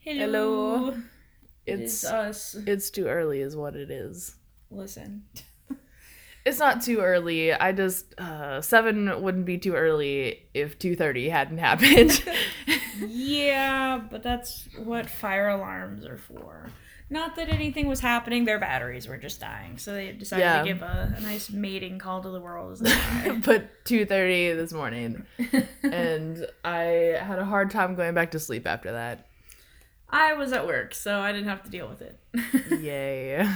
Hello. Hello. It's it's us. it's too early is what it is. Listen. It's not too early. I just uh 7 wouldn't be too early if 2:30 hadn't happened. yeah, but that's what fire alarms are for. Not that anything was happening, their batteries were just dying. So they decided Yeah. to give a, a nice mating call to the world but 2:30 this morning and I had a hard time going back to sleep after that. I was at work, so I didn't have to deal with it. Yay. uh,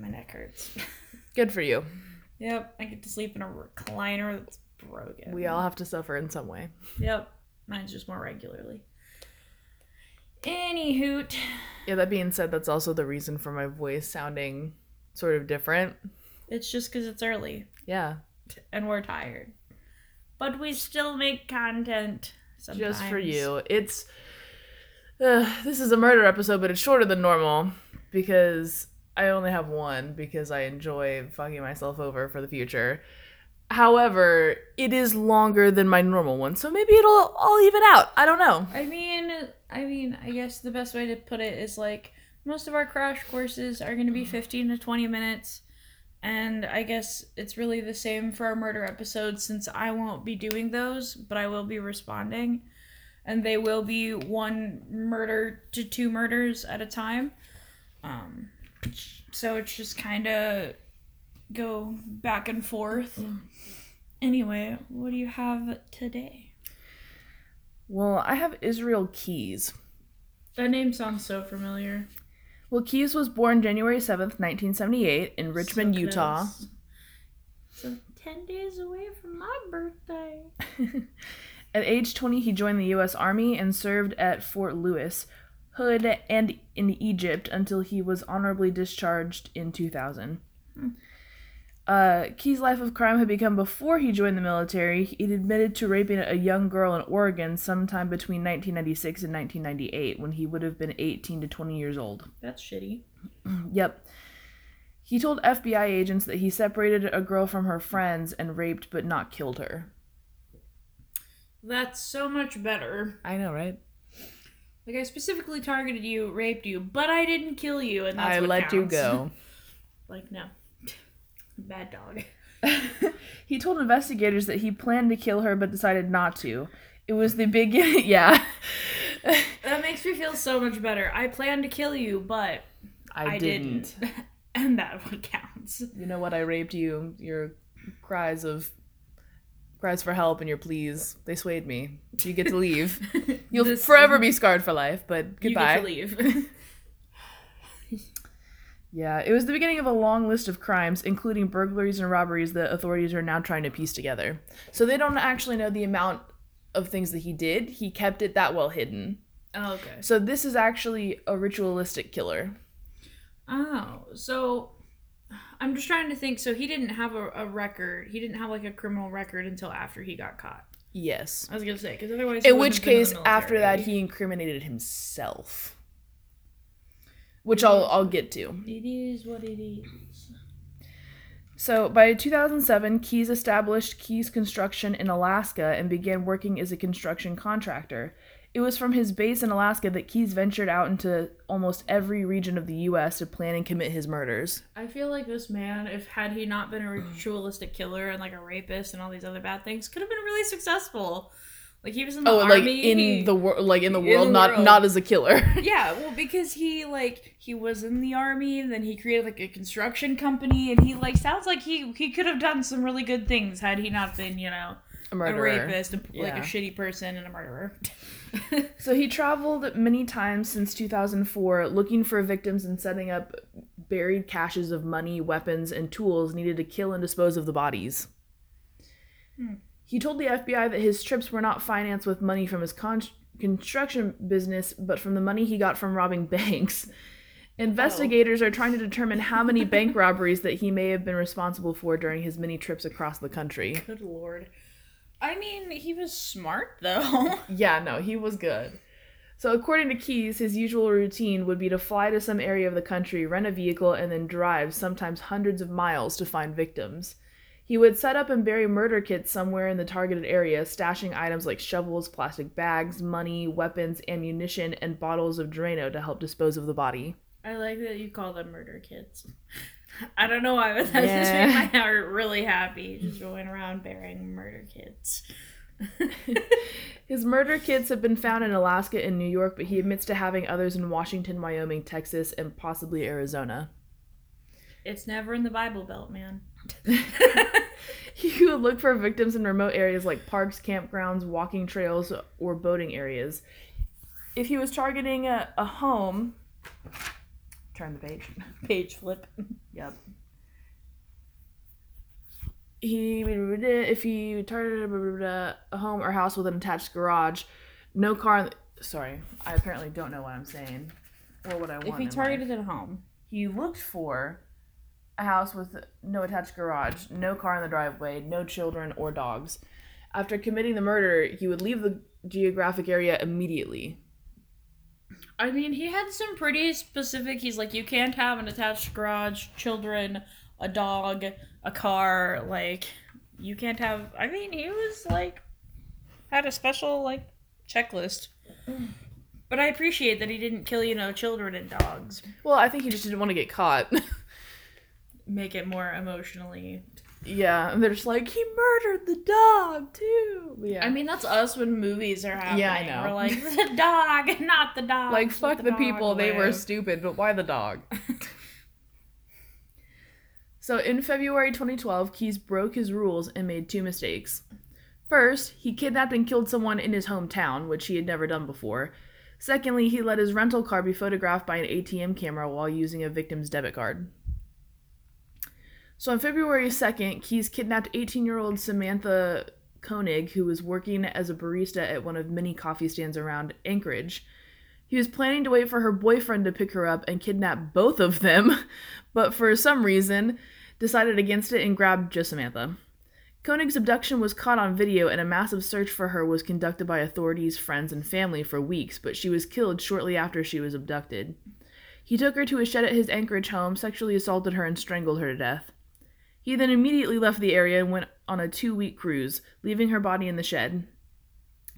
my neck hurts. Good for you. Yep, I get to sleep in a recliner that's broken. We all have to suffer in some way. Yep, mine's just more regularly. Any hoot. Yeah, that being said, that's also the reason for my voice sounding sort of different. It's just because it's early Yeah, and we're tired. But we still make content sometimes. just for you. It's uh, this is a murder episode, but it's shorter than normal because I only have one because I enjoy fucking myself over for the future. However, it is longer than my normal one, so maybe it'll all even out. I don't know. I mean, I mean, I guess the best way to put it is like most of our crash courses are going to be 15 to 20 minutes. And I guess it's really the same for our murder episodes since I won't be doing those, but I will be responding. And they will be one murder to two murders at a time. Um, so it's just kind of go back and forth. Anyway, what do you have today? Well, I have Israel Keyes. That name sounds so familiar. Well, Keyes was born January 7th, 1978, in Richmond, So Utah. So 10 days away from my birthday. At age 20, he joined the U.S. Army and served at Fort Lewis, Hood, and in Egypt until he was honorably discharged in 2000. Uh, Key's life of crime had begun before he joined the military. He'd admitted to raping a young girl in Oregon sometime between 1996 and 1998 when he would have been 18 to 20 years old. That's shitty. Yep. He told FBI agents that he separated a girl from her friends and raped but not killed her. That's so much better. I know, right? Like I specifically targeted you, raped you, but I didn't kill you, and that's I what let you go. like no, bad dog. he told investigators that he planned to kill her but decided not to. It was the beginning. yeah. That makes me feel so much better. I planned to kill you, but I, I, didn't. didn't. and that what counts. You know what? I raped you. Your cries of cries for help and your pleas they swayed me. You get to leave. You'll This- forever be scarred for life. But goodbye. You get to leave. Yeah, it was the beginning of a long list of crimes, including burglaries and robberies that authorities are now trying to piece together. So they don't actually know the amount of things that he did. He kept it that well hidden. oh, okay. So this is actually a ritualistic killer. Oh, so I'm just trying to think. So he didn't have a, a record. He didn't have like a criminal record until after he got caught. Yes. I was gonna say because otherwise. In which been in case, after that, he incriminated himself, which I'll I'll get to. It is what it is. So by 2007, Keyes established Keyes Construction in Alaska and began working as a construction contractor. It was from his base in Alaska that Keyes ventured out into almost every region of the U.S. to plan and commit his murders. I feel like this man, if had he not been a mm. ritualistic killer and like a rapist and all these other bad things, could have been really successful. Like he was in the Oh, army. like in the world, like in the In world, the not world. not as a killer. yeah, well, because he like he was in the army, and then he created like a construction company, and he like sounds like he he could have done some really good things had he not been, you know, a a murderer. rapist, and, like a shitty person, and a murderer. So he traveled many times since 2004 looking for victims and setting up buried caches of money, weapons, and tools needed to kill and dispose of the bodies. Hmm. He told the FBI that his trips were not financed with money from his con- construction business, but from the money he got from robbing banks. Investigators are trying to determine how many bank robberies that he may have been responsible for during his many trips across the country. Good lord. I mean, he was smart though. Yeah, no, he was good. So, according to Keyes, his usual routine would be to fly to some area of the country, rent a vehicle, and then drive, sometimes hundreds of miles, to find victims. He would set up and bury murder kits somewhere in the targeted area, stashing items like shovels, plastic bags, money, weapons, ammunition, and bottles of Drano to help dispose of the body. I like that you call them murder kits. I don't know why, but that just made my heart really happy. Just going around burying murder kits. His murder kits have been found in Alaska and New York, but he admits to having others in Washington, Wyoming, Texas, and possibly Arizona. It's never in the Bible Belt, man. he would look for victims in remote areas like parks, campgrounds, walking trails, or boating areas. If he was targeting a, a home, turn the page. Page flip. Yep. He if he targeted a home or house with an attached garage, no car. Sorry, I apparently don't know what I'm saying or what I want. If he targeted a home, he looked for a house with no attached garage, no car in the driveway, no children or dogs. After committing the murder, he would leave the geographic area immediately. I mean, he had some pretty specific. He's like, you can't have an attached garage, children, a dog, a car. Like, you can't have. I mean, he was like, had a special like checklist. But I appreciate that he didn't kill, you know, children and dogs. Well, I think he just didn't want to get caught. Make it more emotionally. Yeah, and they're just like, he murdered the dog too. Yeah. I mean, that's us when movies are happening. Yeah, I know. We're like, the dog, not the dog. like fuck the, dog people, they were stupid, but why the dog? so in February 2012, Keyes broke his rules and made two mistakes. First, he kidnapped and killed someone in his hometown, which he had never done before. Secondly, he let his rental car be photographed by an ATM camera while using a victim's debit card. So on February 2nd, Keyes kidnapped 18 year old Samantha Koenig, who was working as a barista at one of many coffee stands around Anchorage. He was planning to wait for her boyfriend to pick her up and kidnap both of them, but for some reason decided against it and grabbed just Samantha. Koenig's abduction was caught on video, and a massive search for her was conducted by authorities, friends, and family for weeks, but she was killed shortly after she was abducted. He took her to a shed at his Anchorage home, sexually assaulted her, and strangled her to death. He then immediately left the area and went on a two week cruise, leaving her body in the shed.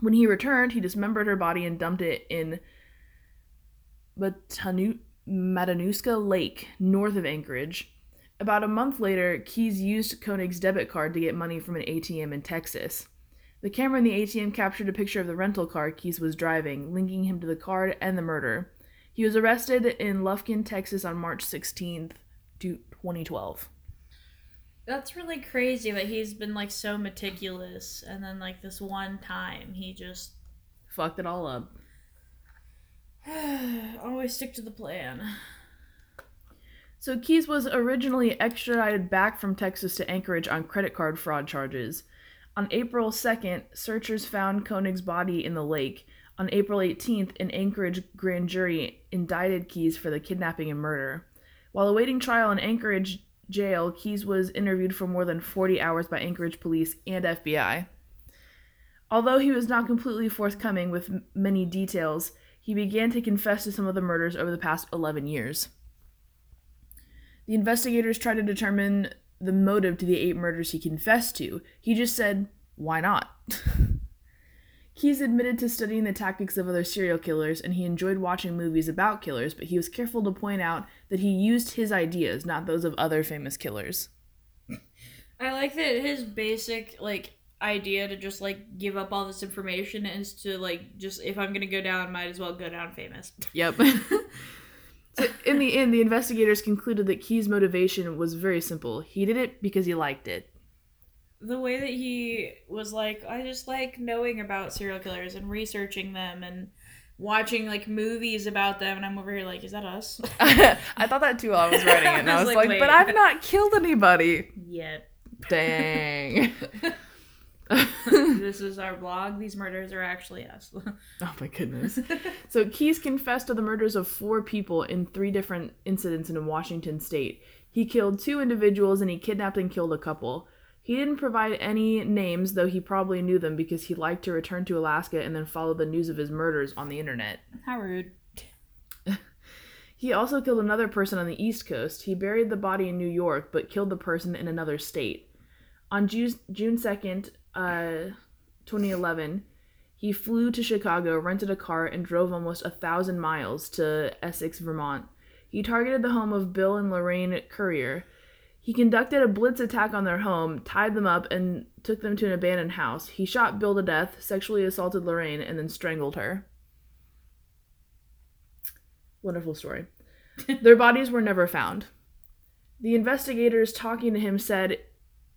When he returned, he dismembered her body and dumped it in Matanu- Matanuska Lake, north of Anchorage. About a month later, Keyes used Koenig's debit card to get money from an ATM in Texas. The camera in the ATM captured a picture of the rental car Keyes was driving, linking him to the card and the murder. He was arrested in Lufkin, Texas on March 16th, 2012. That's really crazy that he's been like so meticulous, and then like this one time he just Fucked it all up. always stick to the plan. So Keyes was originally extradited back from Texas to Anchorage on credit card fraud charges. On April 2nd, searchers found Koenig's body in the lake. On April 18th, an Anchorage grand jury indicted Keyes for the kidnapping and murder. While awaiting trial in Anchorage jail, Keyes was interviewed for more than 40 hours by Anchorage police and FBI. Although he was not completely forthcoming with many details, he began to confess to some of the murders over the past 11 years. The investigators tried to determine the motive to the eight murders he confessed to. He just said, why not? Keyes admitted to studying the tactics of other serial killers and he enjoyed watching movies about killers, but he was careful to point out that he used his ideas, not those of other famous killers. I like that his basic like idea to just like give up all this information is to like just if I'm gonna go down, might as well go down famous. Yep. so in the end, the investigators concluded that Key's motivation was very simple. He did it because he liked it. The way that he was like, I just like knowing about serial killers and researching them and watching like movies about them, and I'm over here like, is that us? I thought that too while I was writing it, and I I was, was like, like, but. I've not killed anybody. Yet. Dang. this is our blog. These murders are actually us. Oh my goodness. So Keyes confessed to the murders of four people in three different incidents in Washington state. He killed two individuals and he kidnapped and killed a couple. He didn't provide any names, though he probably knew them because he liked to return to Alaska and then follow the news of his murders on the internet. How rude. He also killed another person on the East Coast. He buried the body in New York, but killed the person in another state. On June June second, uh, 2011, he flew to Chicago, rented a car, and drove almost a thousand miles to Essex, Vermont. He targeted the home of Bill and Lorraine Currier. He conducted a blitz attack on their home, tied them up, and took them to an abandoned house. He shot Bill to death, sexually assaulted Lorraine, and then strangled her. Wonderful story. Their bodies were never found. The investigators talking to him said,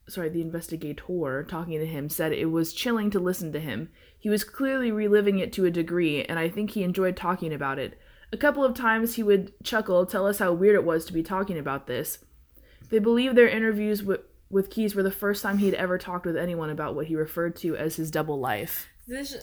sorry, the investigator talking to him said it was chilling to listen to him. He was clearly reliving it to a degree, and I think he enjoyed talking about it. A couple of times he would chuckle, tell us how weird it was to be talking about this. They believe their interviews with, with Keyes were the first time he'd ever talked with anyone about what he referred to as his double life. This,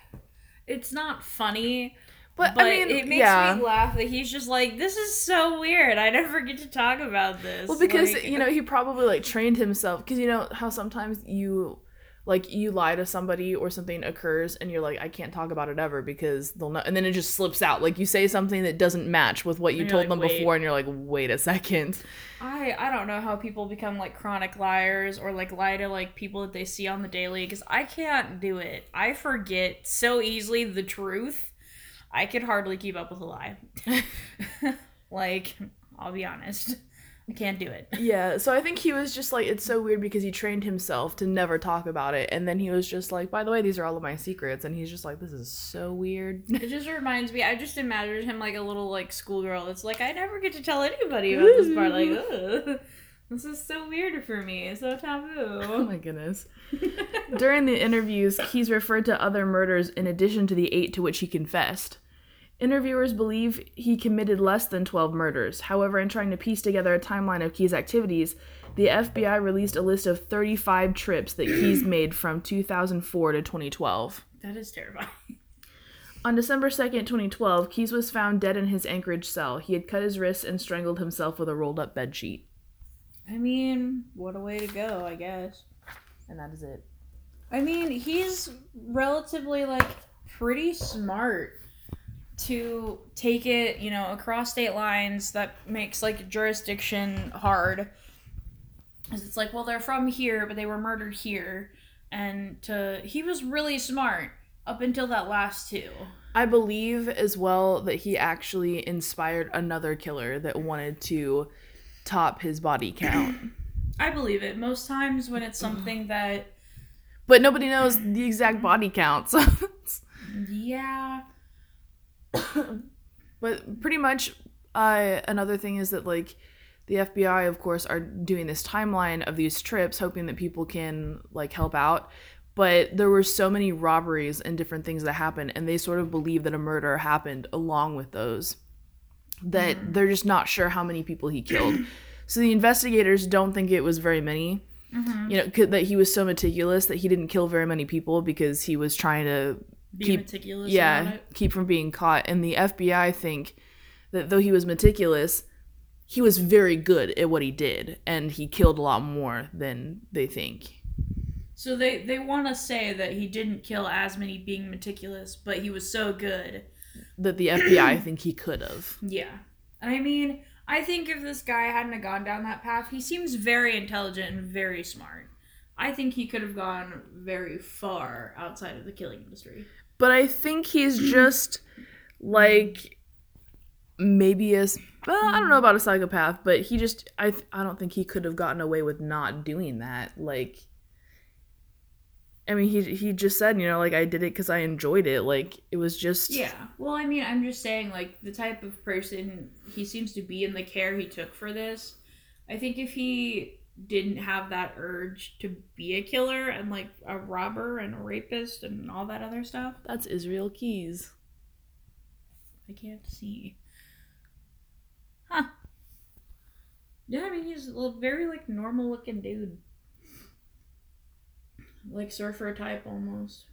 it's not funny, But, but I mean, it makes yeah. me laugh that he's just like, this is so weird. I never get to talk about this. Well, because Like- you know he probably like trained himself. Because you know how sometimes you like you lie to somebody or something occurs and you're like I can't talk about it ever because they'll know, and then it just slips out. Like you say something that doesn't match with what you told like, them "Wait." before, and you're like, wait a second. I I don't know how people become like chronic liars or like lie to like people that they see on the daily because I can't do it. I forget so easily the truth. I could hardly keep up with a lie. like, I'll be honest. I can't do it. Yeah, so I think he was just like it's so weird because he trained himself to never talk about it, and then he was just like, by the way, these are all of my secrets, and he's just like, this is so weird. It just reminds me. I just imagined him like a little like schoolgirl that's like, I never get to tell anybody about this part. Like, Ugh, this is so weird for me. It's so taboo. Oh my goodness. During the interviews, he's referred to other murders in addition to the eight to which he confessed. Interviewers believe he committed less than 12 murders. However, in trying to piece together a timeline of Key's activities, the FBI released a list of 35 trips that Keyes made from 2004 to 2012. that is terrifying. On December 2nd, 2012, Keyes was found dead in his Anchorage cell. He had cut his wrists and strangled himself with a rolled up bedsheet. I mean, what a way to go, I guess. And that is it. I mean, he's relatively like pretty smart to take it, you know, across state lines that makes like jurisdiction hard. Cuz it's like, well, they're from here, but they were murdered here. And to he was really smart up until that last two. I believe as well that he actually inspired another killer that wanted to top his body count. I believe it. Most times when it's something that but nobody knows the exact body count. So it's- yeah, but pretty much uh, another thing is that like the FBI of course are doing this timeline of these trips hoping that people can like help out. But there were so many robberies and different things that happened and they sort of believe that a murder happened along with those. That they're just not sure how many people he killed. So the investigators don't think it was very many. You know, that he was so meticulous that he didn't kill very many people because he was trying to be Keep- meticulous yeah, about it. keep from being caught. And the FBI think that though he was meticulous, he was very good at what he did, and he killed a lot more than they think. So they they want to say that he didn't kill as many being meticulous, but he was so good. That the FBI think he could have. Yeah. I mean, I think if this guy hadn't gone down that path, he seems very intelligent and very smart. I think he could have gone very far outside of the killing industry. But I think he's just like maybe a. Well, I don't know about a psychopath, but he just I I don't think he could have gotten away with not doing that. Like, I mean, he he just said, you know, like I did it because I enjoyed it. Like it was just Yeah. Well, I mean, I'm just saying, like, the type of person he seems to be and the care he took for this. I think if he didn't have that urge to be a killer and, like, a robber and a rapist and all that other stuff, That's Israel Keyes. I can't see. Huh. Yeah, I mean, he's a very, like, normal looking dude. Like, surfer type almost.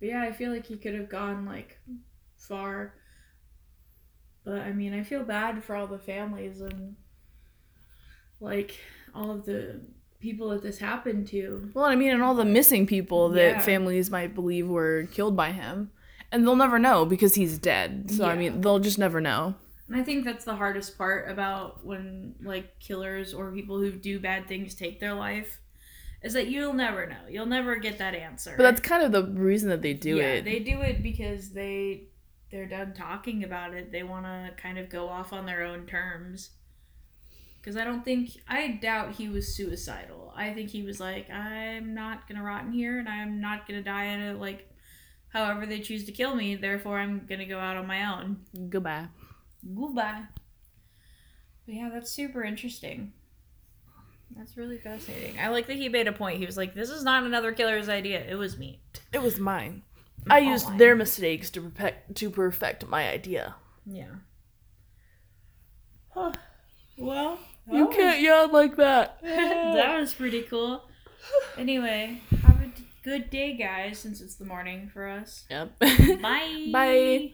But yeah, I feel like he could have gone, like, far. But, I mean, I feel bad for all the families and, like, all of the people that this happened to. Well, I mean, and all the missing people that Yeah. families might believe were killed by him, and they'll never know because he's dead. So I mean, they'll just never know. And I think that's the hardest part about when like killers or people who do bad things take their life is that you'll never know. You'll never get that answer. But that's kind of the reason that they do yeah, it. They do it because they they're done talking about it. They want to kind of go off on their own terms. Because I don't think I doubt he was suicidal. I think he was like, I'm not gonna rot in here, and I'm not gonna die in it like, however they choose to kill me. Therefore, I'm gonna go out on my own. Goodbye. Goodbye. But yeah, that's super interesting. That's really fascinating. I like that he made a point. He was like, "This is not another killer's idea. It was me." It was mine. I all used mine. their mistakes to perfect to perfect my idea. Yeah. Huh. Well, You oh. can't yell like that. that was pretty cool. Anyway, have a good day, guys, since it's the morning for us. Yep. Bye. Bye.